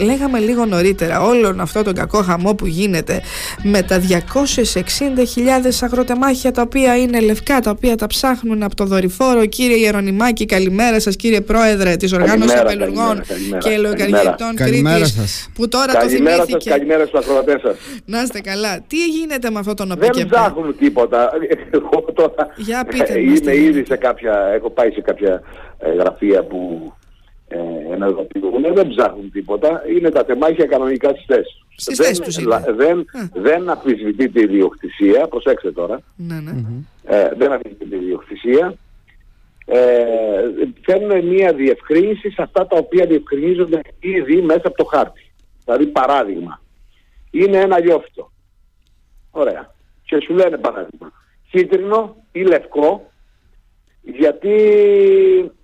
Λέγαμε λίγο νωρίτερα όλον αυτό τον κακό χαμό που γίνεται με τα 260.000 αγροτεμάχια τα οποία είναι λευκά, τα οποία τα ψάχνουν από το δορυφόρο. Κύριε Ιερονιμάκη, καλημέρα σας, κύριε Πρόεδρε της Οργάνωσης Απελουργών και Λογαριατών Κρήτης. Που τώρα καλημέρα το θυμήθηκε. Σας, καλημέρα στους ακροατές σας. Να είστε καλά. Τι γίνεται με αυτό τον οποίο. Δεν ψάχνουν τίποτα. Εγώ τώρα Για πείτε είμαι ήδη σε κάποια. Έχω πάει σε κάποια ε, γραφεία που ε, ενεργοποιούν, δεν ψάχνουν τίποτα. Είναι τα τεμάχια κανονικά στις θέσεις. Στις θέσεις τους είναι. Δεν, δεν αφισβητείται η ιδιοκτησία, προσέξτε τώρα. Ναι, ναι. Ε, δεν αφισβητείται η ιδιοκτησία. Ε, φέρνουν μια διευκρίνηση σε αυτά τα οποία διευκρινίζονται ήδη μέσα από το χάρτη. Δηλαδή παράδειγμα. Είναι ένα λιόφυτο. Ωραία. Και σου λένε παράδειγμα. Κίτρινο ή λευκό γιατί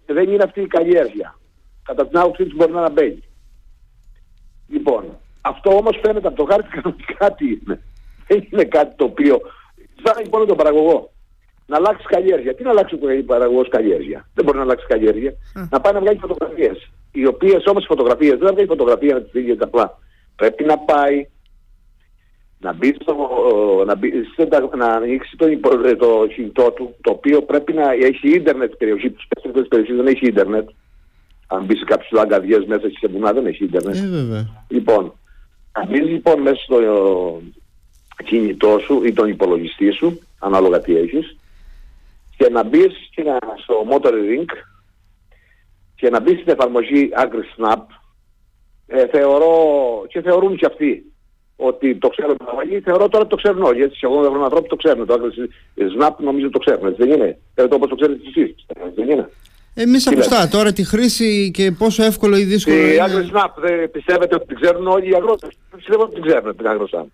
δεν είναι αυτή η καλλιέργεια. Κατά την άποψή της μπορεί να μπαίνει. Λοιπόν, αυτό όμως φαίνεται από το χάρτη κανονικά τι είναι. Δεν είναι κάτι το οποίο... Θα λοιπόν τον παραγωγό. Να αλλάξει καλλιέργεια. Τι να αλλάξει ο παραγωγός καλλιέργεια; Δεν μπορεί να αλλάξει καλλιέργεια. Να πάει να βγάλει φωτογραφίες. Οι οποίες όμως οι φωτογραφίες δεν θα βγάλει φωτογραφία να τις δει απλά. Πρέπει να πάει να μπει στο, να, μπει, να ανοίξει το, το κινητό του, το οποίο πρέπει να έχει ίντερνετ στην περιοχή του. Στις περιοχές δεν έχει ίντερνετ. Αν μπει σε κάποιους λαγκαδιές μέσα σε βουνά δεν έχει ίντερνετ. Ε, βέβαια. Λοιπόν, αν μπεις λοιπόν μέσα στο κινητό σου ή τον υπολογιστή σου, ανάλογα τι έχεις, και να μπεις στο Motor Link και να μπεις στην εφαρμογή AgriSnap, ε, θεωρώ και θεωρούν και αυτοί ότι το ξέρουν οι παραγωγοί, θεωρώ τώρα ότι το ξέρουν όλοι. Έτσι, εγώ δεν ανθρώπου το ξέρουν. Το AgriSnap νομίζω το ξέρουν, έτσι δεν είναι; Ε, το όπως το ξέρετε εσείς, δεν είναι. Εμείς ακουστά τώρα τη χρήση και πόσο εύκολο ή δύσκολο η είναι. Η AgriSnap δεν πιστεύετε ότι την ξέρουν όλοι οι αγρότες. Πιστεύω ότι την ξέρουν την AgriSnap.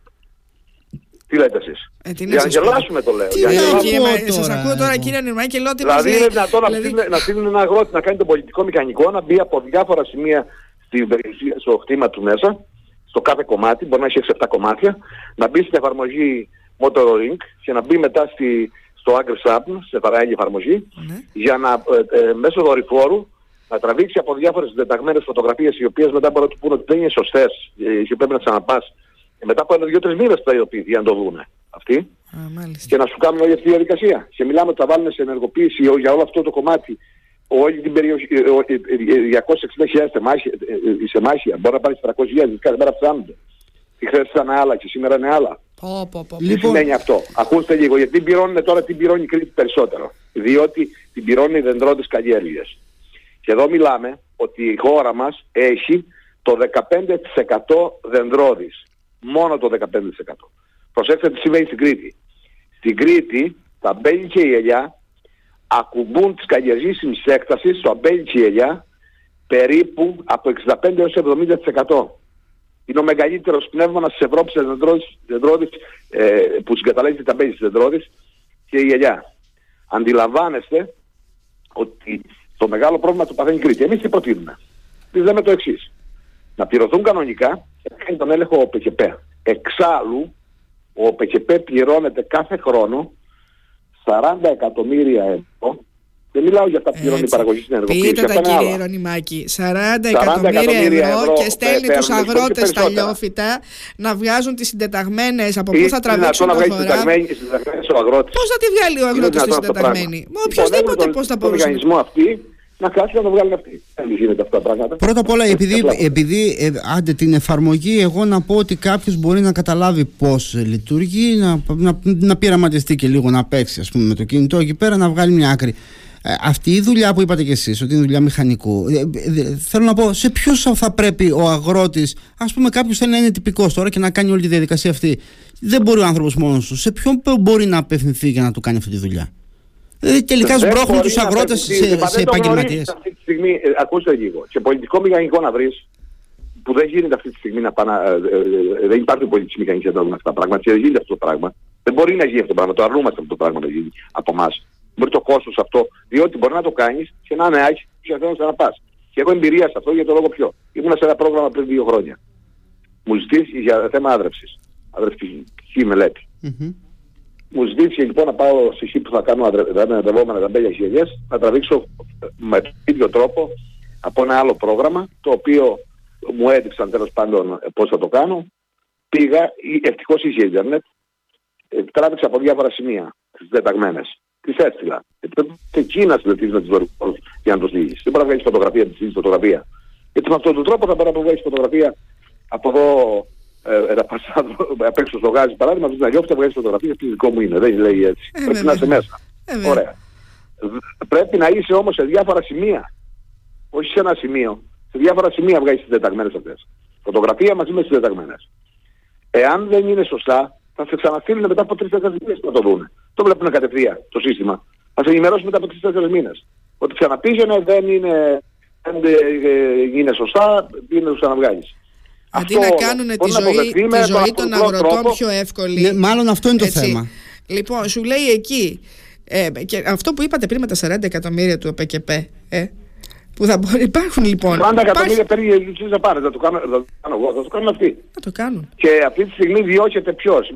Τι λέτε εσείς; Ε, τι για να γελάσουμε το λέω. Τι για να λέω, γελάσουμε. κύριε, σας ακούω τώρα κύριε Νιρμάκη και λέω ότι Δηλαδή μας είναι λέει- δυνατόν να δηλαδή- στείλουν- να στείλουν ένα αγρότη να κάνει τον πολιτικό μηχανικό, να μπει από διάφορα σημεία στην περιοχή, στο χτήμα του μέσα, στο κάθε κομμάτι, μπορεί να έχει 6-7 κομμάτια, να μπει στην εφαρμογή Motorlink και να μπει μετά στη, στο AgriSap, σε παράγει εφαρμογή, Ναι. για να ε, ε, μέσω δορυφόρου να τραβήξει από διάφορες δεταγμένες φωτογραφίες οι οποίες μετά μπορεί να του πούνε ότι δεν είναι σωστές ε, και πρέπει να ξαναπάς. Ε, μετά από ένα-δύο-τρεις μήνες θα ειδοποιηθεί αν το δούνε αυτοί Α, μάλιστα. και να σου κάνουν όλη αυτή τη διαδικασία. Και μιλάμε ότι θα βάλουν σε ενεργοποίηση ο- για όλο αυτό το κομμάτι όλη την περιοχή, ε, ε, ε, ε, 260.000 τεμάχια, ε, ε, σε μάχια, μπορεί να πάρεις 300.000, κάθε μέρα αυξάνονται. Τι χθες ήταν άλλα και σήμερα είναι άλλα. Πω, πω, πω. Τι Λοιπόν- σημαίνει αυτό; Ακούστε λίγο, γιατί την πληρώνουν τώρα, την πληρώνει η Κρήτη περισσότερο. Διότι την πληρώνουν οι δεντρώτες καλλιέργειες. Και εδώ μιλάμε ότι η χώρα μας έχει το 15% δεντρόδης. Μόνο το 15%. Προσέξτε τι συμβαίνει στην Κρήτη. Στην Κρήτη τα μπέλη και η ελιά ακουμπούν τις καλλιεργήσιμες έκτασης στο αμπέλι και η ελιά περίπου από 65 έως 70%. Είναι ο μεγαλύτερος πνεύμονας της Ευρώπης της δεντρόδης, δεντρόδης, ε, που συγκαταλέγει τα μπέλη της δεντρόδης και η ελιά. Αντιλαμβάνεστε ότι το μεγάλο πρόβλημα του παθαίνει η Κρήτη. Εμείς τι προτείνουμε; Τι λέμε το εξής. Να πληρωθούν κανονικά και να κάνει τον έλεγχο ο ΠΚΠ. Εξάλλου, ο ΠΚΠ πληρώνεται κάθε χρόνο 40 εκατομμύρια ευρώ. Δεν μιλάω για αυτά που πληρώνει η Έτσι. παραγωγή στην ενεργοποίηση. Πείτε τα αυτά είναι κύριε άλλα. Ιερονιμάκη. 40, 40 εκατομμύρια εκατομμύρια ευρώ, ευρώ και στέλνει παίρνουν τους και αγρότες στα περισσότερα. λιόφυτα να βγάζουν τις συντεταγμένες από πού Είναι θα δυνατόν τραβήξουν να το βγάλει χωρά. συνταγμένη συνταγμένες ο αγρότης. Πώς θα τη βγάλει ο Είναι αγρότης τη δυνατόν αυτό το πράγμα. συντεταγμένη; Μα Λοιπόν, οποιοδήποτε έχουμε πώς θα τον- μπορούσε. τον μηχανισμό αυτή να κάτσει να το βγάλει αυτή. Δεν γίνεται αυτά τα πράγματα. Πρώτα απ' όλα, Έτσι, επειδή, απλά. επειδή ε, άντε την εφαρμογή, εγώ να πω ότι κάποιος μπορεί να καταλάβει πώς λειτουργεί, να, να, να πειραματιστεί και λίγο να παίξει ας πούμε, με το κινητό εκεί πέρα, να βγάλει μια άκρη. Ε, αυτή η δουλειά που είπατε κι εσείς, ότι είναι δουλειά μηχανικού, ε, ε, θέλω να πω, σε ποιου θα πρέπει ο αγρότης, ας πούμε, κάποιος θέλει να είναι τυπικός τώρα και να κάνει όλη τη διαδικασία αυτή. Δεν μπορεί ο άνθρωπος μόνος του. Σε ποιον μπορεί να απευθυνθεί για να του κάνει αυτή τη δουλειά; Δηλαδή τελικά Δεν σμπρώχνουν μπορεί τους να αγρότες απευθυνθεί, σε, μα σε δεν το επαγγελματίες. γνωρίζεις Αυτή τη στιγμή, ε, ακούστε λίγο, και πολιτικό μηχανικό να βρεις, που δεν γίνεται αυτή τη στιγμή να πάνε, ε, ε, ε, δεν υπάρχουν πολιτικοί μηχανικοί να δουν αυτά τα πράγματα, και δεν γίνεται αυτό το πράγμα. Δεν μπορεί να γίνει αυτό το πράγμα, το αρνούμαστε αυτό το πράγμα να γίνει από εμάς. Μπορεί το κόστος αυτό, διότι μπορεί να το κάνεις και να είναι άχη και να θέλει να πα. Και έχω εμπειρία σε αυτό για το λόγο ποιο. Ήμουν σε ένα πρόγραμμα πριν δύο χρόνια. Μου ζητήσει για θέμα άδρευσης. Αδρευτική μελέτη. Μμμ. Μου ζήτησε λοιπόν να πάω στη χή που θα κάνω αδρε- δηλαδή αδρευόμενα ταμπέλια χιλιές, να τραβήξω με τον ίδιο τρόπο από ένα άλλο πρόγραμμα, το οποίο μου έδειξαν τέλος πάντων πώς θα το κάνω. Πήγα, ευτυχώς είχε ίντερνετ, ε, τράβηξα από διάφορα σημεία τις δεταγμένες. Τις έστειλα. Πρέπει εκεί να συνδεθείς με τις δορυφόρους για να το στείλεις. Δεν μπορεί να βγάλεις φωτογραφία, τη φωτογραφία. Γιατί με αυτόν τον τρόπο θα μπορεί να βγάλεις φωτογραφία από εδώ ε, να πας απ' έξω στο γάζι παράδειγμα, αυτός να λιώξει, να βγάλεις φωτογραφία, τι δικό μου είναι, δεν λέει έτσι. Ε, Πρέπει να είσαι μέσα. Ε, Ωραία. Πρέπει να είσαι όμως σε διάφορα σημεία. Όχι σε ένα σημείο. Σε διάφορα σημεία βγάζεις τις δεταγμένες αυτές. Φωτογραφία μαζί με τις δεταγμένες. Εάν δεν είναι σωστά, θα σε ξαναστείλουν μετά από τρεις-τέσσερις μήνες να το δουν. Το βλέπουν κατευθείαν το σύστημα. Θα σε ενημερώσουν μετά από τρεις-τέσσερις μήνες. Ότι ξαναπήγαινε δεν είναι, δεν είναι σωστά, είναι να ξαναβγάλεις. Αντί να κάνουν τη ζωή, τη ζωή των αγροτών πιο εύκολη. Ναι, μάλλον αυτό είναι το θέμα. Λοιπόν, σου λέει εκεί, ε, και αυτό που είπατε πριν με τα 40 εκατομμύρια του ΟΠΕΚΕΠ, ε, που θα μπορεί, υπάρχουν λοιπόν. 40 εκατομμύρια παίρνει η να πάρει, θα το κάνω, θα το κάνω εγώ, θα το κάνουν αυτοί. Θα το κάνουν. Και αυτή τη στιγμή διώκεται ποιος.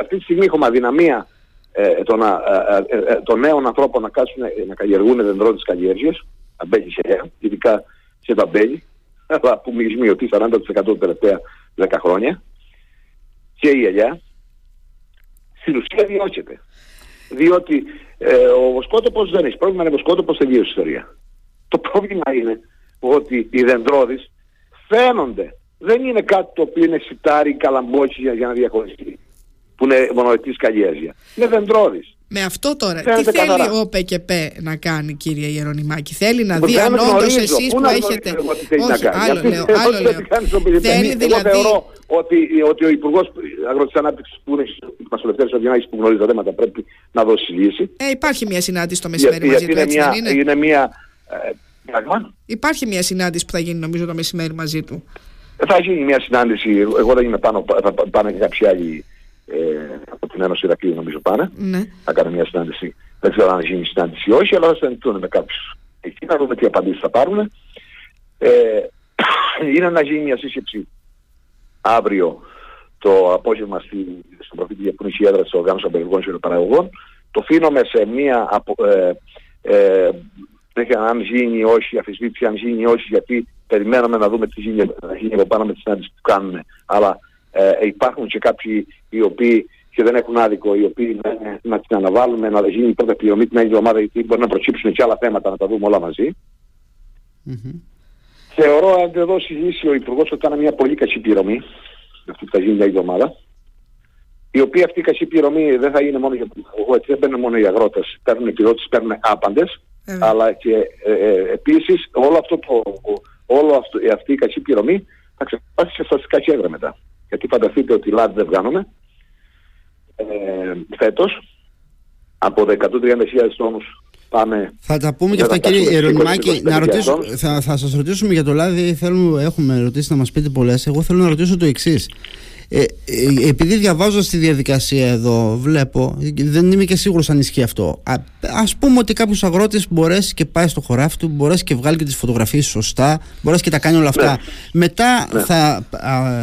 Αυτή τη στιγμή έχουμε αδυναμία ε, των, ε, ε, ε, των νέων ανθρώπων να, κάσουν, να καλλιεργούν δεντρό της καλλιέργειας, αμπέλι σε ειδικά σε τα μπέλη, αλλά που μυρισμιωτεί 40% τα τελευταία 10 χρόνια, και η ελιά, στην ουσία διώκεται. Διότι ε, ο βοσκότοπος δεν έχει πρόβλημα, είναι βοσκότοπος τελείω ιστορία. Το πρόβλημα είναι ότι οι δεντρόδεις φαίνονται. Δεν είναι κάτι το οποίο είναι σιτάρι, καλαμπότσι για, για να διαχωριστεί. Που είναι μονοετής καλλιέργεια. Είναι δεντρόδεις. Με αυτό τώρα, τι θέλει ο ΠΚΠ να κάνει κύριε Ιερονιμάκη, θέλει να δει αν όντως εσείς που έχετε... Όχι, άλλο λέω, άλλο λέω. Θέλει δηλαδή... Εγώ θεωρώ ότι, ότι ο Υπουργός Αγροτικής Ανάπτυξης που είναι μας ο Διονάκης που γνωρίζει τα θέματα πρέπει να δώσει λύση. Ε, υπάρχει μια συνάντηση το μεσημέρι μαζί του, έτσι είναι; Είναι μια... Ε, υπάρχει μια συνάντηση που θα γίνει νομίζω το μεσημέρι μαζί του. Θα γίνει μια συνάντηση, εγώ δεν είμαι πάνω, θα πάνε και κάποιοι άλλοι ε, από την Ένωση Ηρακλείου νομίζω πάνε. Ναι. Θα κάνουν μια συνάντηση. Δεν ξέρω αν γίνει συνάντηση ή όχι, αλλά θα συναντηθούν με κάποιους εκεί να δούμε τι απαντήσεις θα πάρουν. Ε, είναι να γίνει μια σύσκεψη αύριο το απόγευμα στη, στον προφήτη που είναι η έδρα της οργάνωσης απεργικών παραγωγών. Το αφήνουμε σε μια απο, ε, ε, αν γίνει ή όχι, αφισβήτηση αν γίνει ή όχι, γιατί περιμέναμε να δούμε τι γίνει, να γίνει από πάνω με τη συνάντηση που κάνουμε. Αλλά ε, υπάρχουν και κάποιοι οι οποίοι και δεν έχουν άδικο, οι οποίοι λένε να την αναβάλουμε, να γίνει η πρώτη πληρωμή την άλλη εβδομάδα, γιατί μπορεί να προκύψουν και άλλα θέματα να τα δούμε όλα μαζί. Mm-hmm. Θεωρώ αν δεν δώσει λύση ο Υπουργός ότι ήταν μια πολύ κακή πληρωμή, αυτή που θα γίνει μια εβδομάδα, η οποία αυτή η κακή πληρωμή δεν θα είναι μόνο για τον Υπουργό, έτσι δεν παίρνουν μόνο οι αγρότες, παίρνουν επιδότηση, παίρνουν άπαντες, mm-hmm. αλλά και ε, ε, επίσης όλο αυτό το, όλο αυτό, αυτή η κακή πληρωμή θα ξεπάσει σε στατιστικά κέντρα μετά. Γιατί φανταστείτε ότι λάδι δεν βγάνουμε ε, φέτος από 130.000 τόνους πάμε... Θα τα πούμε και αυτά κύριε Ερωνιμάκη. Να ρωτήσω, θα, θα σας ρωτήσουμε για το λάδι, θέλουμε, έχουμε ρωτήσει να μας πείτε πολλές. Εγώ θέλω να ρωτήσω το εξής. Ε, ε, επειδή διαβάζω στη διαδικασία εδώ, βλέπω, δεν είμαι και σίγουρος αν ισχύει αυτό. Α ας πούμε ότι κάποιος αγρότης μπορέσει και πάει στο χωράφι του, μπορέσει και βγάλει και τις φωτογραφίες σωστά, μπορέσει και τα κάνει όλα αυτά. Ναι. Μετά ναι. Θα,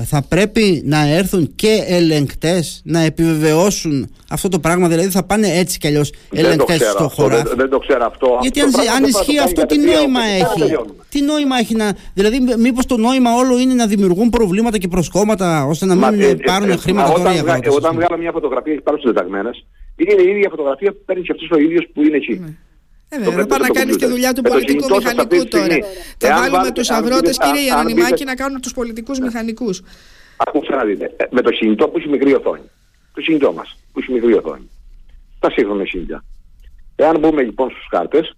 θα πρέπει να έρθουν και ελεγκτές να επιβεβαιώσουν αυτό το πράγμα. Δηλαδή θα πάνε έτσι κι αλλιώς ελεγκτές στο χωράφι. Δεν, δεν, το ξέρω αυτό. Γιατί αν, αν ισχύει αυτό, τι νόημα έχει; Τι νόημα έχει να. Δηλαδή, μήπως το νόημα όλο είναι να δημιουργούν προβλήματα και προσκόμματα ώστε να μην ε, ε, πάρουν ε, χρήματα τώρα οι αγρότες. Όταν βγάλω μια φωτογραφία, έχει πάρει του είναι η ίδια φωτογραφία που παίρνεις και αυτός ο ίδιος που είναι εκεί. Ναι. Ε, βέβαια, πάει να κάνεις τη δουλειά του πολιτικού μηχανικού τώρα. Θα βάλουμε τους αγρότες, κύριε Ιανονιμάκη, να κάνουν τους πολιτικούς ναι. μηχανικούς. Ακούστε να δείτε. Ε, με το κινητό που έχει μικρή οθόνη. Το κινητό μας που έχει μικρή οθόνη. Τα σύγχρονα κινητά. Εάν μπούμε λοιπόν στους χάρτες,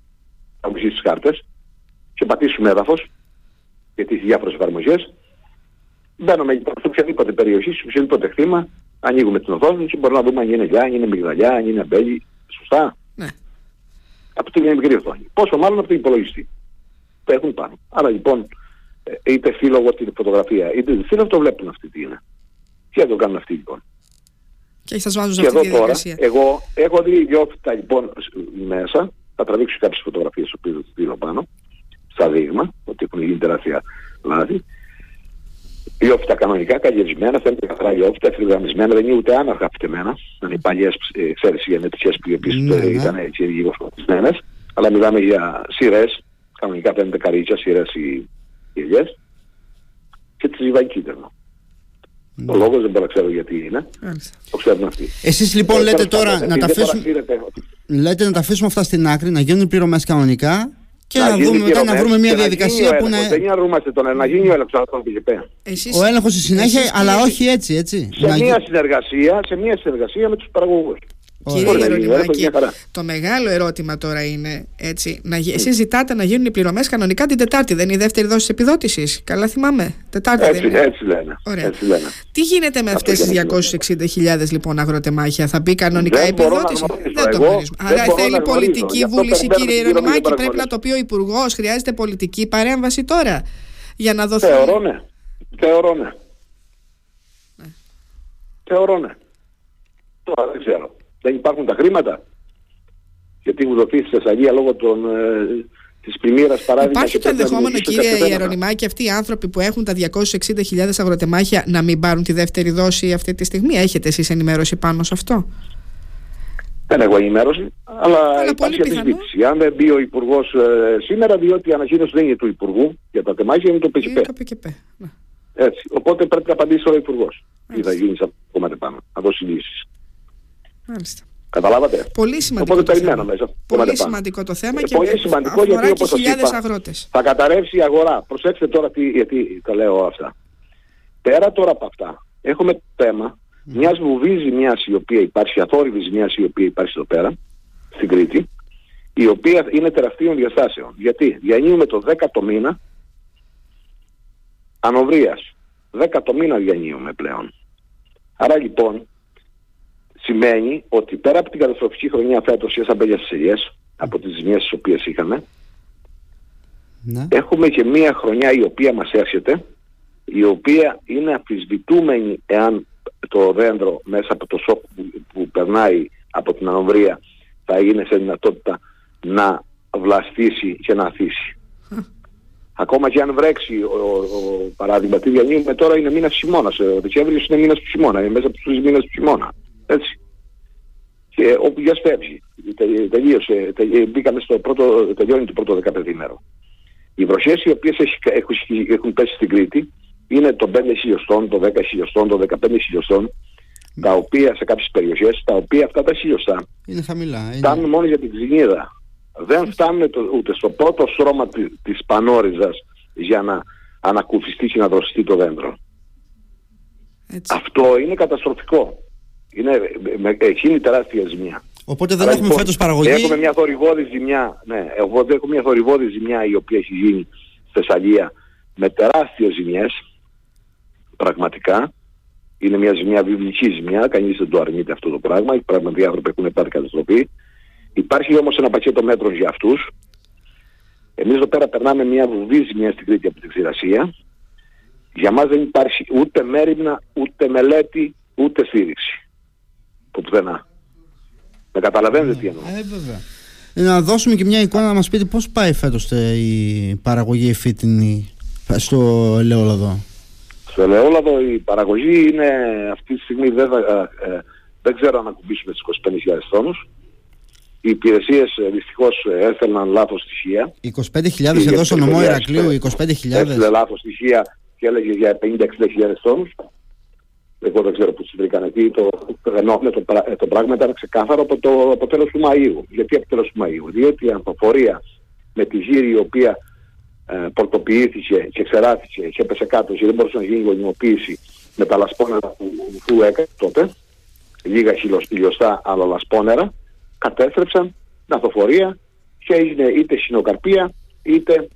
θα μπούμε στι χάρτες και πατήσουμε έδαφος για τις διάφορες εφαρμογές, μπαίνουμε λοιπόν σε οποιαδήποτε περιοχή, σε οποιοδήποτε χτήμα, ανοίγουμε την οθόνη και μπορούμε να δούμε αν είναι γεια, αν είναι μυγδαλιά, αν είναι αμπέλι. Σωστά; Ναι. Από την μικρή οθόνη. Πόσο μάλλον από την υπολογιστή. Το έχουν πάνω. Άρα λοιπόν, ε, είτε φίλογο την φωτογραφία, είτε φίλογο το βλέπουν αυτή τι είναι. Τι θα το κάνουν αυτοί λοιπόν. Και σας βάζω σε αυτή τη διαδικασία. Τώρα, εγώ έχω δει γιώφυτα λοιπόν μέσα, θα τραβήξω κάποιες φωτογραφίες που πήρω πάνω, στα δείγμα, ότι έχουν γίνει τεράστια λάθη λιόφυτα κανονικά, καλλιεργημένα, φαίνεται καθαρά λιόφυτα, ευθυγραμμισμένα, δεν είναι ούτε άναρχα φτεμένα. Είναι οι παλιές, ε, ξέρεις, οι γενετικές που ναι, ναι. ήταν έτσι λίγο φωτισμένες. Αλλά μιλάμε για σειρές, κανονικά φαίνεται καρίτσια, σειρές οι, οι ελιές. και τη Ζιβαϊκίδερνο. Ο λόγος δεν μπορώ να ξέρω γιατί είναι. Το ξέρουν αυτοί. Εσείς λοιπόν ε, λέτε τώρα να τα αφήσουμε... Λέτε να τα αφήσουμε αυτά στην άκρη, να γίνουν πληρωμές κανονικά και να, να δούμε μετά να βρούμε μια διαδικασία που να. Δεν αρνούμαστε τον να γίνει ο έλεγχος από τον Ο έλεγχος στη συνέχεια, αλλά όχι έτσι. έτσι. Σε, μια συνεργασία, σε μια συνεργασία με τους παραγωγούς. Κύριε Γερονιμάκη, το μεγάλο ερώτημα τώρα είναι έτσι. Να, εσείς ζητάτε να γίνουν οι πληρωμές κανονικά την Τετάρτη, δεν είναι η δεύτερη δόση επιδότησης. Καλά θυμάμαι. Τετάρτη έτσι, δεν είναι. Έτσι λένε. Ωραία. Έτσι λένε. Τι γίνεται με αυτές τις 260.000 λοιπόν αγροτεμάχια, θα μπει κανονικά δεν επιδότηση; δεν το γνωρίζουμε. Άρα θέλει πολιτική βούληση, κύριε Γερονιμάκη. Πρέπει να το πει ο Υπουργός. Χρειάζεται πολιτική παρέμβαση τώρα για να δοθεί. Θεωρώ ναι. Θεωρώ ναι. ναι. Θεωρώ ναι. Τώρα δεν ξέρω δεν υπάρχουν τα χρήματα. Γιατί μου δοθεί στη Θεσσαλία λόγω των, ε, της πλημμύρας παράδειγμα. Υπάρχει το ενδεχόμενο κύριε Ιερονιμάκη αυτοί οι άνθρωποι που έχουν τα 260.000 αγροτεμάχια να μην πάρουν τη δεύτερη δόση αυτή τη στιγμή. Έχετε εσείς ενημέρωση πάνω σε αυτό; Δεν έχω ενημέρωση, αλλά, αλλά υπάρχει αντισβήτηση. Αν δεν μπει ο Υπουργός ε, σήμερα, διότι η ανακοίνωση δεν είναι του Υπουργού για τα τεμάχια, είναι το ΠΚΠ. Ναι. Έτσι. Οπότε πρέπει να απαντήσει ο Υπουργός. Τι θα γίνει σε αυτό το πάνω, να δώσει λύσεις. Μάλιστα. Καταλάβατε. Πολύ σημαντικό. Οπότε το περιμένω μέσα. Πολύ σημαντικό το θέμα ε, και πολύ σημαντικό γιατί όπως σας είπα, αγρότες. θα καταρρεύσει η αγορά. Προσέξτε τώρα τι, γιατί τα λέω αυτά. Πέρα τώρα από αυτά έχουμε το θέμα mm. μιας βουβής ζημιάς η οποία υπάρχει, αθόρυβης ζημιάς η οποία υπάρχει εδώ πέρα, στην Κρήτη, η οποία είναι τεραστίων διαστάσεων. Γιατί διανύουμε το 10ο μήνα ανοβρίας. 10ο μήνα διανύουμε πλέον. Άρα λοιπόν σημαίνει ότι πέρα από την καταστροφική χρονιά φέτος για αμπέλια στις από τις ζημιές τις οποίες είχαμε, ναι. έχουμε και μία χρονιά η οποία μας έρχεται, η οποία είναι αμφισβητούμενη εάν το δέντρο μέσα από το σοκ που, περνάει από την ανοβρία θα είναι σε δυνατότητα να βλαστήσει και να αφήσει. Ακόμα και αν βρέξει, ο, ο, παράδειγμα, τι διανύουμε τώρα είναι μήνας χειμώνας. Ο Δεκέμβριος είναι μήνας του χειμώνα, είναι μέσα από τους μήνες του χειμώνα. Έτσι. Και όπου για φεύγει. Τελείωσε, τελείωσε, μπήκαμε στο πρώτο, τελειώνει το πρώτο 15 μέρο. Οι βροχές οι οποίες έχουν, έχουν πέσει στην Κρήτη είναι το 5 χιλιοστών, το 10 χιλιοστών, το 15 χιλιοστών, τα οποία σε κάποιες περιοχές, τα οποία αυτά τα χιλιοστά είναι χαμηλά. Είναι... φτάνουν μόνο για την ξυνίδα. Δεν φτάνουν το, ούτε στο πρώτο στρώμα της, της πανόριζας για να ανακουφιστεί και να δροσιστεί το δέντρο. Έτσι. Αυτό είναι καταστροφικό. Είναι, έχει τεράστια ζημιά. Οπότε δεν έχουμε λοιπόν, φέτος παραγωγή. Έχουμε μια θορυβόδη ζημιά, ναι, οπότε έχουμε μια θορυβόδη ζημιά η οποία έχει γίνει στη Θεσσαλία με τεράστιες ζημιές, πραγματικά. Είναι μια ζημιά, βιβλική ζημιά, κανείς δεν το αρνείται αυτό το πράγμα, οι πραγματικοί άνθρωποι έχουν πάρει καταστροφή. Υπάρχει όμως ένα πακέτο μέτρων για αυτούς. Εμείς εδώ πέρα περνάμε μια βουβή ζημιά στην Κρήτη από την ξηρασία. Για μας δεν υπάρχει ούτε μέρημνα, ούτε μελέτη, ούτε στήριξη το πουθενά. Με καταλαβαίνετε τι εννοώ. Ε, βέβαια. Ε, να δώσουμε και μια εικόνα να μας πείτε πώς πάει φέτος ε, η παραγωγή φύτινη στο ελαιόλαδο; Στο ελαιόλαδο η παραγωγή είναι αυτή τη στιγμή δεν, ε, δεν ξέρω αν ακουμπήσουμε τις 25.000 τόνους. Οι υπηρεσίες δυστυχώς έστελναν λάθος στοιχεία. 25.000 εδώ στο νομό Ηρακλείου, 25.000. Έστειλε λάθος στοιχεία και έλεγε για 50-60.000 τόνους εγώ δεν ξέρω που τις βρήκαν εκεί, το, ενώ το, το πράγμα ήταν ξεκάθαρο από το από τέλος του Μαΐου. Γιατί από τέλος του Μαΐου, διότι η ανθοφορία με τη γύρι η οποία ε, πορτοποιήθηκε και ξεράθηκε και έπεσε κάτω και δεν μπορούσε να γίνει γονιμοποίηση με τα λασπόνερα που, που έκανε τότε, λίγα χιλιοστά άλλα λασπόνερα, κατέστρεψαν την ανθοφορία και έγινε είτε συνοκαρπία είτε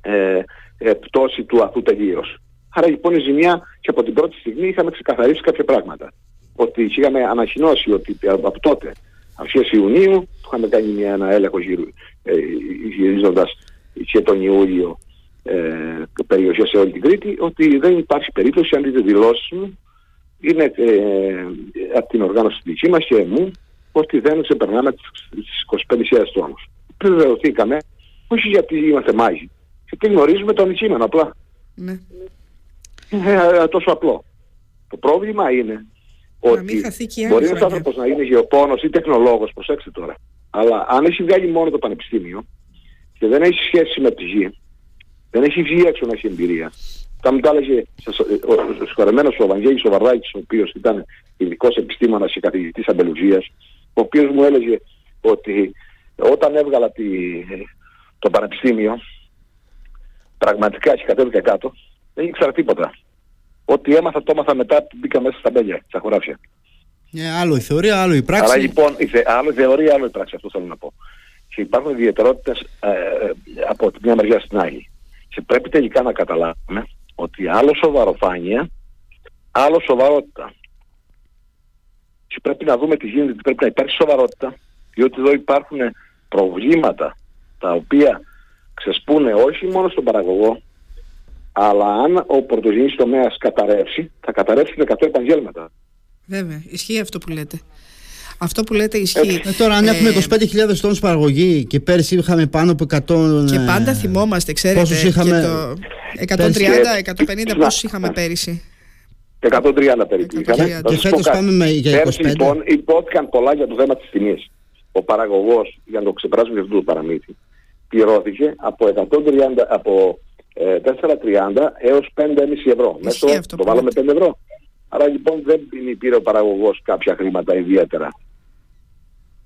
ε, ε, πτώση του αθού τελείως. Άρα λοιπόν η ζημιά και από την πρώτη στιγμή είχαμε ξεκαθαρίσει κάποια πράγματα. Ότι είχαμε ανακοινώσει ότι από τότε, αρχές Ιουνίου, είχαμε κάνει μια, ένα έλεγχο γύρω, ε, γυρίζοντας και τον Ιούλιο ε, περιοχές σε όλη την Κρήτη, ότι δεν υπάρχει περίπτωση, αν δείτε δηλώσεις μου, είναι ε, από την οργάνωση δική μας και μου, ότι δεν ξεπερνάμε τις 25.000 τόνους. Επιβεβαιωθήκαμε, όχι γιατί είμαστε μάγοι, γιατί γνωρίζουμε το αντικείμενο απλά. Ναι. Είναι ε, τόσο απλό. Το πρόβλημα είναι ότι μπορεί ένας άνθρωπος να είναι γεωπόνος ή τεχνολόγος, προσέξτε τώρα, αλλά αν έχει βγάλει μόνο το πανεπιστήμιο και δεν έχει σχέση με τη γη, δεν έχει βγει έξω να έχει εμπειρία, Θα μου το έλεγε ο συγχωρεμένος ο Βαγγέλης ο Βαρδάκης, ο οποίος ήταν ειδικός επιστήμονας και καθηγητής αμπελουζίας, ο οποίος μου έλεγε ότι όταν έβγαλα τη, το πανεπιστήμιο, πραγματικά και κατέβηκα κάτω, δεν ήξερα τίποτα. Ό,τι έμαθα το έμαθα μετά που μπήκα μέσα στα μπέλια, στα χωράφια. Ε, άλλο η θεωρία, άλλο η πράξη. Αλλά λοιπόν, η θε, άλλο η θεωρία, άλλο η πράξη, αυτό θέλω να πω. Και υπάρχουν ιδιαιτερότητες ε, ε, από τη μια μεριά στην άλλη. Και πρέπει τελικά να καταλάβουμε ότι άλλο σοβαροφάνεια, άλλο σοβαρότητα. Και πρέπει να δούμε τι γίνεται, πρέπει να υπάρχει σοβαρότητα, διότι εδώ υπάρχουν προβλήματα τα οποία ξεσπούνε όχι μόνο στον παραγωγό, αλλά αν ο πρωτογενής τομέας καταρρεύσει, θα καταρρεύσει 100 επαγγέλματα. Βέβαια, ισχύει αυτό που λέτε. Αυτό που λέτε ισχύει. Ε, τώρα, αν έχουμε 25.000 τόνους παραγωγή και πέρσι είχαμε πάνω από 100. Και πάντα θυμόμαστε, ξέρετε. Πόσους είχαμε. Και το 130-150 πόσους είχαμε πέρυσι. 130 περίπου. Και φέτος πάμε με για 25. Πέρσι λοιπόν υπόθηκαν πολλά για το θέμα της τιμής. Ο παραγωγός, για να το ξεπεράσουμε για αυτό το παραμύθι, πληρώθηκε από, 130, από ε, 4,30 έως 5,5 ευρώ. Μέσω το βάλαμε 5 ευρώ. Άρα λοιπόν δεν πήρε ο παραγωγός κάποια χρήματα ιδιαίτερα.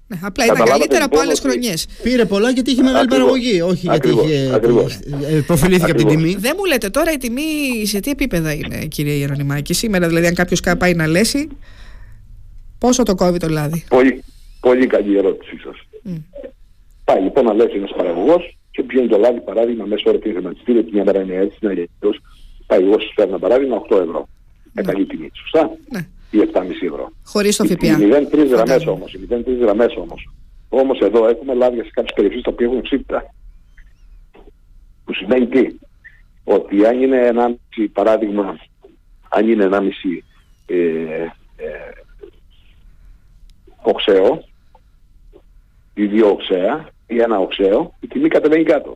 Ναι, απλά ήταν καλύτερα από άλλες χρονιές. Πήρε πολλά γιατί είχε μεγάλη παραγωγή, όχι ακριβώς, γιατί είχε, ακριβώς. Ε, προφιλήθηκε από την τιμή. Δεν μου λέτε τώρα η τιμή σε τι επίπεδα είναι, κύριε Ιερονιμάκη. Σήμερα, δηλαδή, αν κάποιος πάει να λέσει, πόσο το κόβει το λάδι; Πολύ, πολύ καλή ερώτηση σας. Mm. Πάει λοιπόν να λέσει ένας παραγωγός και πηγαίνει το λάδι παράδειγμα μέσα ώρα του χρηματιστήριο, την μια μέρα είναι έτσι, είναι αλλιώ. Πάει εγώ σου φέρνω παράδειγμα 8 ευρώ. Με καλή τιμή, σωστά; Ναι ή 7,5 ευρώ. Χωρίς το ΦΠΑ. Οι 0,3 γραμμές όμως. Οι 0,3 γραμμές όμως. Όμως εδώ έχουμε λάδια σε κάποιες περιοχές τα οποία έχουν ψήφτα. Που σημαίνει τι; Ότι αν είναι 1,5 παράδειγμα, αν είναι 1,5 ε, ε, οξέο ή δύο οξέα ή ένα οξέο, η τιμή κατεβαίνει κάτω.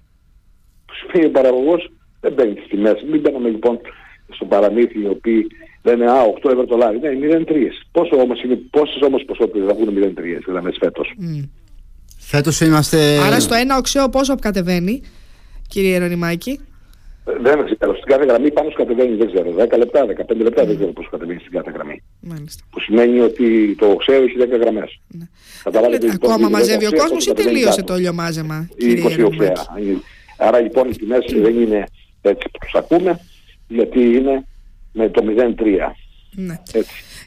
Που σημαίνει ο παραγωγός δεν μπαίνει στις τιμές. Μην μπαίνουμε λοιπόν στο παραμύθι οι οποίοι λένε Α, 8 ευρώ το λάδι. Ναι, 0,3. Πόσο όμως είναι, πόσες όμως ποσότητες θα βγουν 0,3 γραμμές φέτος. Mm. Φέτος είμαστε... Άρα στο ένα οξέο πόσο κατεβαίνει, κύριε Ρονιμάκη. Ε, δεν ξέρω. Στην κάθε γραμμή πάνω σου κατεβαίνει, δεν ξέρω, 10 λεπτά, 15 λεπτά, δεν ξέρω πόσο κατεβαίνει στην κάθε γραμμή. Μάλιστα. Που σημαίνει ότι το οξέο έχει 10 γραμμές. Ναι. Λοιπόν, ακόμα μαζεύει ο κόσμος ή τελείωσε το όλιο κύριε 20 οξέα. Άρα λοιπόν οι τιμές δεν είναι έτσι που τους ακούμε, γιατί είναι με το 0,3. Ναι.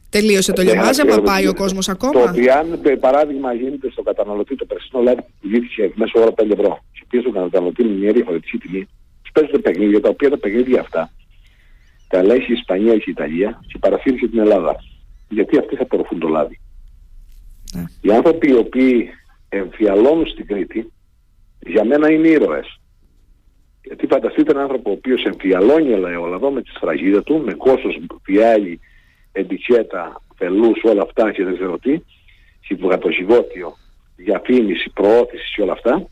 Τελείωσε το λιωμάζεμα, πάει ο κόσμος ακόμα; Το ότι αν παράδειγμα γίνεται στο καταναλωτή το περσινό λάδι που βγήκε μέσω ώρα 5 ευρώ και πει στον καταναλωτή με μια διαφορετική τιμή, τους παίζουν παιχνίδια τα οποία τα παιχνίδια αυτά τα ελέγχει η Ισπανία και η Ιταλία και παρασύρει την Ελλάδα. Γιατί αυτοί θα απορροφούν το λάδι. Ναι. Οι άνθρωποι οι οποίοι εμφιαλώνουν στην Κρήτη για μένα είναι ήρωες. Γιατί φανταστείτε έναν άνθρωπο ο οποίος εμφιαλώνει ελαιόλαδο με τη σφραγίδα του, με κόστος, φιάλι, εντυχέτα, φελούς, όλα αυτά και δεν ξέρω τι, συμπογατοζυγότιο, διαφήμιση, προώθησης και όλα αυτά,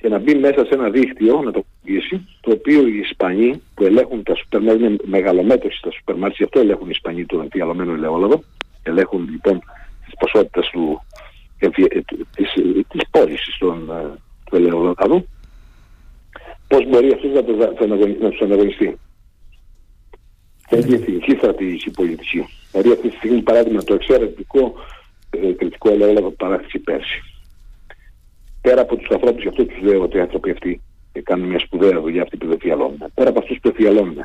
και να μπει μέσα σε ένα δίκτυο, να το πηγήσει, το οποίο οι Ισπανοί που ελέγχουν τα σούπερ μάρκετ, είναι μεγαλομέτρηση στα σούπερ μάρκετ, γι' αυτό ελέγχουν οι Ισπανοί το εμφιαλωμένο ελαιόλαδο, ελέγχουν λοιπόν τις ποσότητες του, της, της πώλησης ε, του ελαιόλαδου, πώς μπορεί αυτός να, να τους αναγωνιστεί; Έχει εθνική στρατηγική πολιτική. Δηλαδή αυτή τη στιγμή παράδειγμα το εξαιρετικό ε, κριτικό ελαιόλαδο που παράχθηκε πέρσι. Πέρα από τους ανθρώπους, γι' αυτό τους λέω ότι οι άνθρωποι αυτοί κάνουν μια σπουδαία δουλειά αυτοί που δεν φιαλώνουν. Πέρα από αυτούς που φιαλώνουν.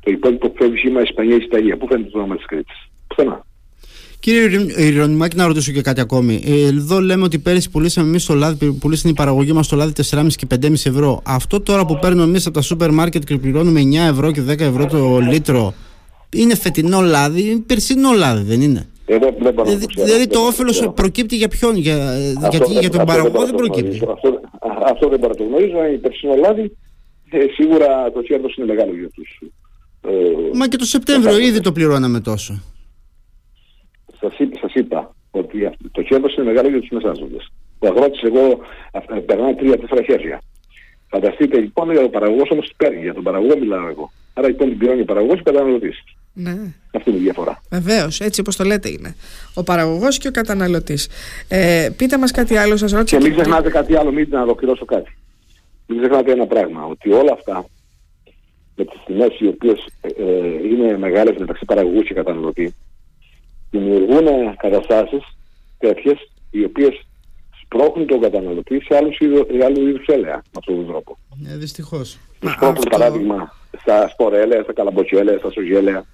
Το υπόλοιπο που φεύγει σήμερα Ισπανία ή Ιταλία. Πού φαίνεται το όνομα της Κρήτης; Πουθενά. Κύριε Ιρωνιμάκη, να ρωτήσω και κάτι ακόμη. Ε, εδώ λέμε ότι πέρυσι πουλήσαμε εμείς το λάδι, πουλήσαμε η παραγωγή μας το λάδι 4,5 και 5,5 ευρώ. Αυτό τώρα που παίρνουμε εμείς από τα σούπερ μάρκετ και πληρώνουμε 9 ευρώ και 10 ευρώ το λίτρο, είναι φετινό λάδι, είναι περσινό λάδι, δεν είναι; Εγώ δεν μπορώ δηλαδή, δηλαδή το όφελος προκύπτει για ποιον, για, γιατί για τον παραγωγό δεν προκύπτει. Αυτό, αυτό δεν μπορώ να το γνωρίζω. Η περσινό λάδι ε, σίγουρα το κέρδος είναι μεγάλο για τους. Ε, Μα και το Σεπτέμβριο ήδη το πληρώναμε τόσο σας, σας είπα ότι το κέρδος είναι μεγάλο για τους μεσάζοντες. Ο αγρότης εγώ περνάει τρία-τέσσερα χέρια. Φανταστείτε λοιπόν για τον παραγωγός όμως τι παίρνει. Για τον παραγωγό μιλάω εγώ. Άρα λοιπόν την πληρώνει ο παραγωγός και ο καταναλωτής. Ναι. Αυτή είναι η διαφορά. Βεβαίως, έτσι όπως το λέτε είναι. Ο παραγωγός και ο καταναλωτής. Ε, πείτε μας κάτι άλλο, σας ρώτησα. Και μην ξεχνάτε κάτι άλλο, μην να ολοκληρώσω κάτι. Μην ξεχνάτε ένα πράγμα, ότι όλα αυτά με τις τιμές οι οποίες ε, ε, είναι μεγάλες μεταξύ παραγωγούς και καταναλωτή δημιουργούν καταστάσεις τέτοιες οι οποίες σπρώχνουν τον καταναλωτή σε άλλους είδου, άλλου είδους έλεα με αυτόν τον τρόπο. Ε, δυστυχώς. Σπρώχνουν αυτό... παράδειγμα στα σπορέλαια, στα καλαμποκιέλαια, στα σουγέλαια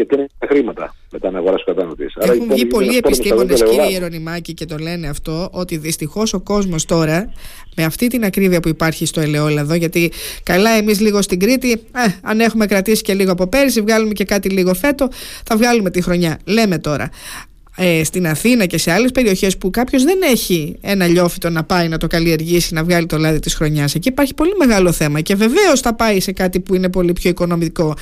και παίρνει χρήματα μετά να αγοράσει ο καταναλωτής. Έχουν λοιπόν, βγει πολλοί επιστήμονε, κύριε Ιερονιμάκη, και το λένε αυτό, ότι δυστυχώς ο κόσμος τώρα, με αυτή την ακρίβεια που υπάρχει στο ελαιόλαδο, γιατί καλά εμείς λίγο στην Κρήτη, ε, αν έχουμε κρατήσει και λίγο από πέρυσι, βγάλουμε και κάτι λίγο φέτο, θα βγάλουμε τη χρονιά. Λέμε τώρα ε, στην Αθήνα και σε άλλες περιοχές που κάποιος δεν έχει ένα λιόφυτο να πάει να το καλλιεργήσει, να βγάλει το λάδι της χρονιάς. Εκεί υπάρχει πολύ μεγάλο θέμα και βεβαίως θα πάει σε κάτι που είναι πολύ πιο οικονομικό.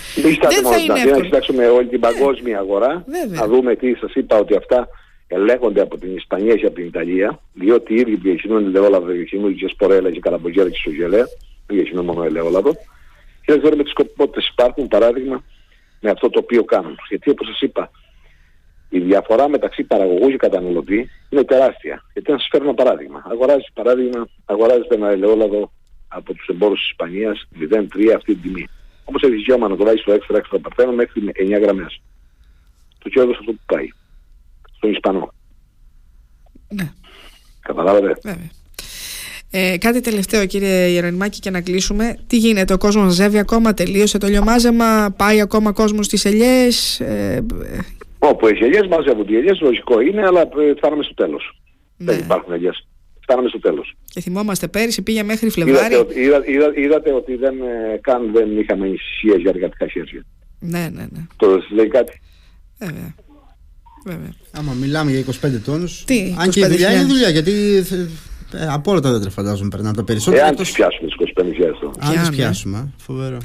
Δεν θα είναι εύκολο. Να κοιτάξουμε όλη την παγκόσμια αγορά, Βέβαια. να δούμε τι σας είπα ότι αυτά ελέγχονται από την Ισπανία και από την Ιταλία, διότι οι ίδιοι διαχειρίζονται ελαιόλαδο, διαχειρίζονται και σπορέλα και καλαμπογέρα και σουγελέα, δεν διαχειρίζονται μόνο ελαιόλαδο. Και δεν ξέρουμε τι σκοπότητες υπάρχουν, παράδειγμα, με αυτό το οποίο κάνουν. Γιατί όπως σας είπα, η διαφορά μεταξύ παραγωγού και καταναλωτή είναι τεράστια. Γιατί να σας φέρω ένα παράδειγμα. Αγοράζεις παράδειγμα, αγοράζετε ένα ελαιόλαδο από τους εμπόρους της Ισπανίας 0,3 αυτή την τιμή. Όπως έχεις δικαίωμα να το βάζεις στο έξτρα έξτρα παρθένο μέχρι 9 γραμμές. Το κέρδος αυτό που πάει. Στον Ισπανό. Ναι. Καταλάβατε; Βέβαια. Ε, κάτι τελευταίο κύριε Ιερονιμάκη και να κλείσουμε. Τι γίνεται, ο κόσμος ζεύει ακόμα, τελείωσε το λιωμάζεμα, πάει ακόμα κόσμος στις ελιές. Ε, Όπου έχει ελιές μαζεύουν οι ελιές, λογικό είναι, αλλά ε, φτάνουμε στο τέλος. Ναι. Δεν υπάρχουν ελιές. Φτάνουμε στο τέλος. Και θυμόμαστε πέρυσι πήγε μέχρι Φλεβάρι. Είδατε, είδα, είδα, είδατε ότι δεν, ε, καν δεν είχαμε ησυχία για εργατικά χέρια. Ναι, ναι, ναι. Το λέει κάτι. Βέβαια. Βέβαια. Άμα μιλάμε για 25 τόνους, Τι, αν και η δουλειά είναι δουλειά, γιατί ε, από όλα τα δέντρα φαντάζομαι περνάνε τα περισσότερα. Εάν τις πιάσουμε τις 25 χιλιάδες Αν τις πιάσουμε, φοβερό.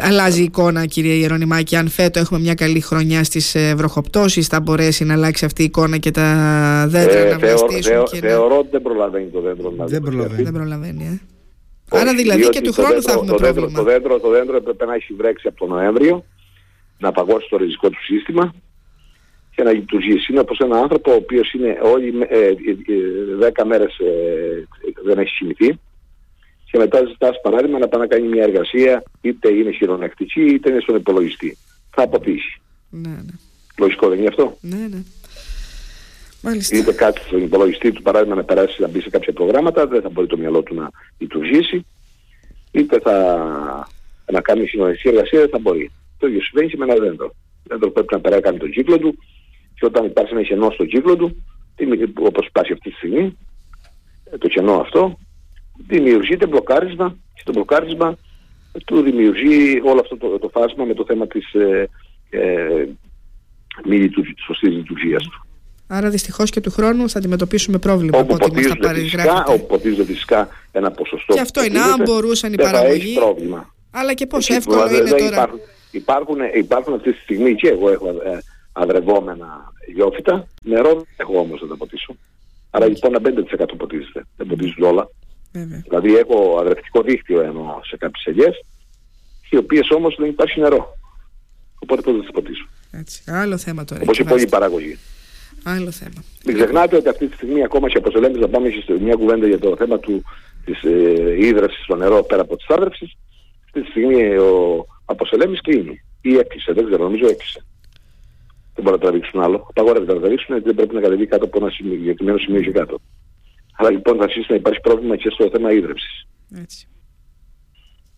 Αλλάζει η εικόνα κύριε Ιερονιμάκη, αν φέτο έχουμε μια καλή χρονιά στις ε, βροχοπτώσεις θα μπορέσει να αλλάξει αυτή η εικόνα και τα δέντρα ε, να βλαστήσουν. Θεω, και θεωρώ ότι δεν προλαβαίνει το δέντρο να Δεν προλαβαίνει. Δεν προλαβαίνει, ε. Άρα δηλαδή και του χρόνου θα έχουμε το πρόβλημα. Δέντρο, το, δέντρο, το δέντρο έπρεπε να έχει βρέξει από τον Νοέμβριο, να παγώσει το ριζικό του σύστημα και να λειτουργήσει. Είναι όπως ένα άνθρωπο ο οποίος είναι όλοι ε, ε, ε, δέκα μέρες ε, δεν έχει κοιμηθεί και μετά ζητάς παράδειγμα να πάει να κάνει μια εργασία είτε είναι χειρονακτική είτε είναι στον υπολογιστή. Θα αποτύχει. Ναι, ναι. Λογικό δεν είναι αυτό; Ναι, ναι. Μάλιστα. Είτε κάτι στον υπολογιστή του παράδειγμα να περάσει να μπει σε κάποια προγράμματα, δεν θα μπορεί το μυαλό του να λειτουργήσει, είτε θα να κάνει συνοδευτική εργασία, δεν θα μπορεί. Το ίδιο συμβαίνει και με ένα δέντρο. Δέντρο πρέπει να περάσει κάνει τον κύκλο του, και όταν υπάρχει ένα κενό στο κύκλο του, όπως υπάρχει αυτή τη στιγμή, ε, το κενό αυτό, δημιουργείται μπλοκάρισμα και το μπλοκάρισμα του δημιουργεί όλο αυτό το, το φάσμα με το θέμα της ε, ε, μη λειτουργίας, σωστής λειτουργίας του. Άρα δυστυχώς και του χρόνου θα αντιμετωπίσουμε πρόβλημα όπου από ό,τι μας φυσικά, όπου ποτίζεται φυσικά ένα ποσοστό. Και αυτό είναι, αν μπορούσαν οι παραγωγοί. πρόβλημα. Αλλά και πώς εύκολο είναι τώρα. Υπάρχουν, υπάρχουν, υπάρχουν αυτή τη στιγμή και εγώ έχω ε, αδρευόμενα γιόφυτα. Νερό δεν έχω όμως να τα ποτίσω. Άρα λοιπόν ένα 5% ποτίζεται. Δεν ποτίζουν όλα. Δηλαδή έχω αδρευτικό δίκτυο εννοώ σε κάποιες ελιές οι οποίες όμως δεν υπάρχει νερό. Οπότε πώς θα τις ποτίσω. Έτσι. Άλλο θέμα τώρα. Όπως η πολλή παραγωγή. Άλλο θέμα. Μην ξεχνάτε ότι αυτή τη στιγμή ακόμα και από λέμε να πάμε σε μια κουβέντα για το θέμα του, της ε, ίδρευσης στο νερό πέρα από τις άδρευσης. Αυτή τη στιγμή ο Αποσελέμης κλείνει. Ή έκλεισε, δεν ξέρω, νομίζω έκλεισε δεν μπορεί να τραβήξουν άλλο. Απαγορεύεται να τραβήξουν γιατί δεν πρέπει να κατεβεί κάτω από ένα συγκεκριμένο σημείο και κάτω. Αλλά λοιπόν θα αρχίσει να υπάρχει πρόβλημα και στο θέμα ίδρυψης. Έτσι.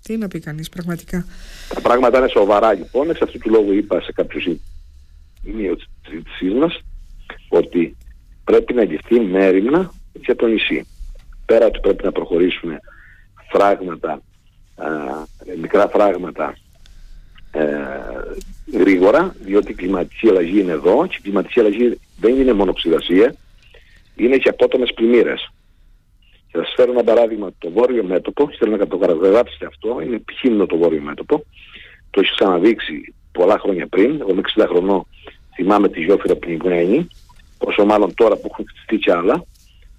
Τι να πει κανείς πραγματικά. Τα πράγματα είναι σοβαρά λοιπόν. Εξ αυτού του λόγου είπα σε κάποιους σημείο τη μας ότι πρέπει να ληφθεί μέρημνα για το νησί. Πέρα ότι πρέπει να προχωρήσουν φράγματα, α, μικρά φράγματα ε, γρήγορα, διότι η κλιματική αλλαγή είναι εδώ και η κλιματική αλλαγή δεν είναι μόνο ξηρασία, είναι και απότομες πλημμύρες. Και θα σας φέρω ένα παράδειγμα, το βόρειο μέτωπο, θέλω να το καταγράψετε αυτό, είναι επιχείρημα το βόρειο μέτωπο, το έχει ξαναδείξει πολλά χρόνια πριν, εγώ είμαι 60 χρονών θυμάμαι τη Γιώφυρα πνιγμένη, όσο μάλλον τώρα που έχουν χτιστεί κι άλλα,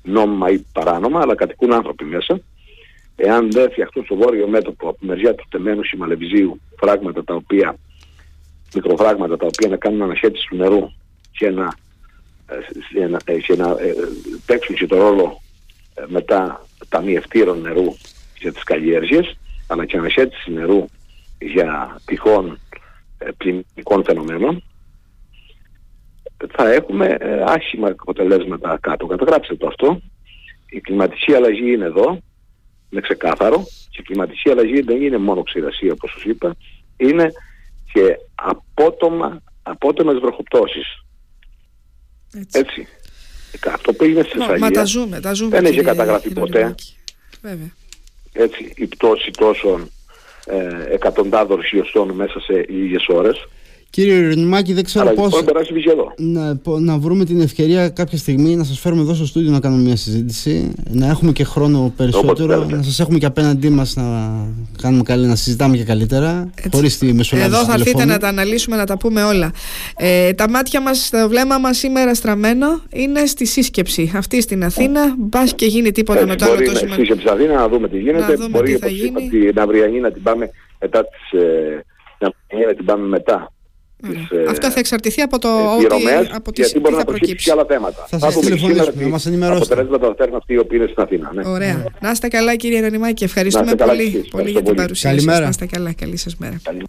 νόμιμα ή παράνομα, αλλά κατοικούν άνθρωποι μέσα. Εάν δεν φτιαχτούν στο βόρειο μέτωπο από μεριά του τεμένου Σιμαλεβιζίου φράγματα τα οποία μικροφράγματα τα οποία να κάνουν ανασχέτιση του νερού και να, ε, να, ε, και να ε, παίξουν και το ρόλο μετά ταμιευτήρων νερού για τις καλλιέργειες αλλά και ανασχέτιση νερού για τυχόν ε, πλημμυρικών φαινομένων θα έχουμε ε, άσχημα αποτελέσματα κάτω. Καταγράψτε το αυτό. Η κλιματική αλλαγή είναι εδώ, είναι ξεκάθαρο. Και η κλιματική αλλαγή δεν είναι μόνο ξηρασία όπως σας είπα, είναι και απότομα, απότομες βροχοπτώσεις. Έτσι. Έτσι. Αυτό που έγινε στη Θεσσαλία Μα τα ζούμε, τα ζούμε. δεν έχει καταγραφεί ποτέ. Βέβαια. Έτσι, η πτώση τόσων ε, εκατοντάδων χιλιοστών μέσα σε λίγες ώρες. Κύριε Ρενιμάκη, δεν ξέρω Αλλά πώς εδώ. να, να βρούμε την ευκαιρία κάποια στιγμή να σας φέρουμε εδώ στο στούντιο να κάνουμε μια συζήτηση, να έχουμε και χρόνο περισσότερο, να σας έχουμε και απέναντί μας να κάνουμε καλή, να συζητάμε και καλύτερα, Έτσι. χωρίς τη μεσολάβηση Εδώ θα έρθετε να τα αναλύσουμε, να τα πούμε όλα. Ε, τα μάτια μας, το βλέμμα μας σήμερα στραμμένο είναι στη σύσκεψη. Αυτή στην Αθήνα, μπας και γίνει τίποτα Έτσι, με το άλλο το σημαντικό. Σύσκεψη Αθήνα, να δούμε τι γίνεται. Να μπορεί τι θα γίνει. την αυριανή να την πάμε μετά τις, ε, να την πάμε μετά Τις, ε, Αυτό θα εξαρτηθεί από το ότι, από τις, γιατί μπορεί να προκύψει και άλλα θέματα. Θα, θα σας τηλεφωνήσουμε, να μας ενημερώσετε. Αποτελέσματα θα φέρουν αυτοί οι οποίοι είναι στην Αθήνα. Ναι. Ωραία. Να είστε καλά κύριε Ρανιμάκη. Ευχαριστούμε πολύ, πολύ για την παρουσία σας. Να είστε καλά. Καλή σας μέρα. Καλή.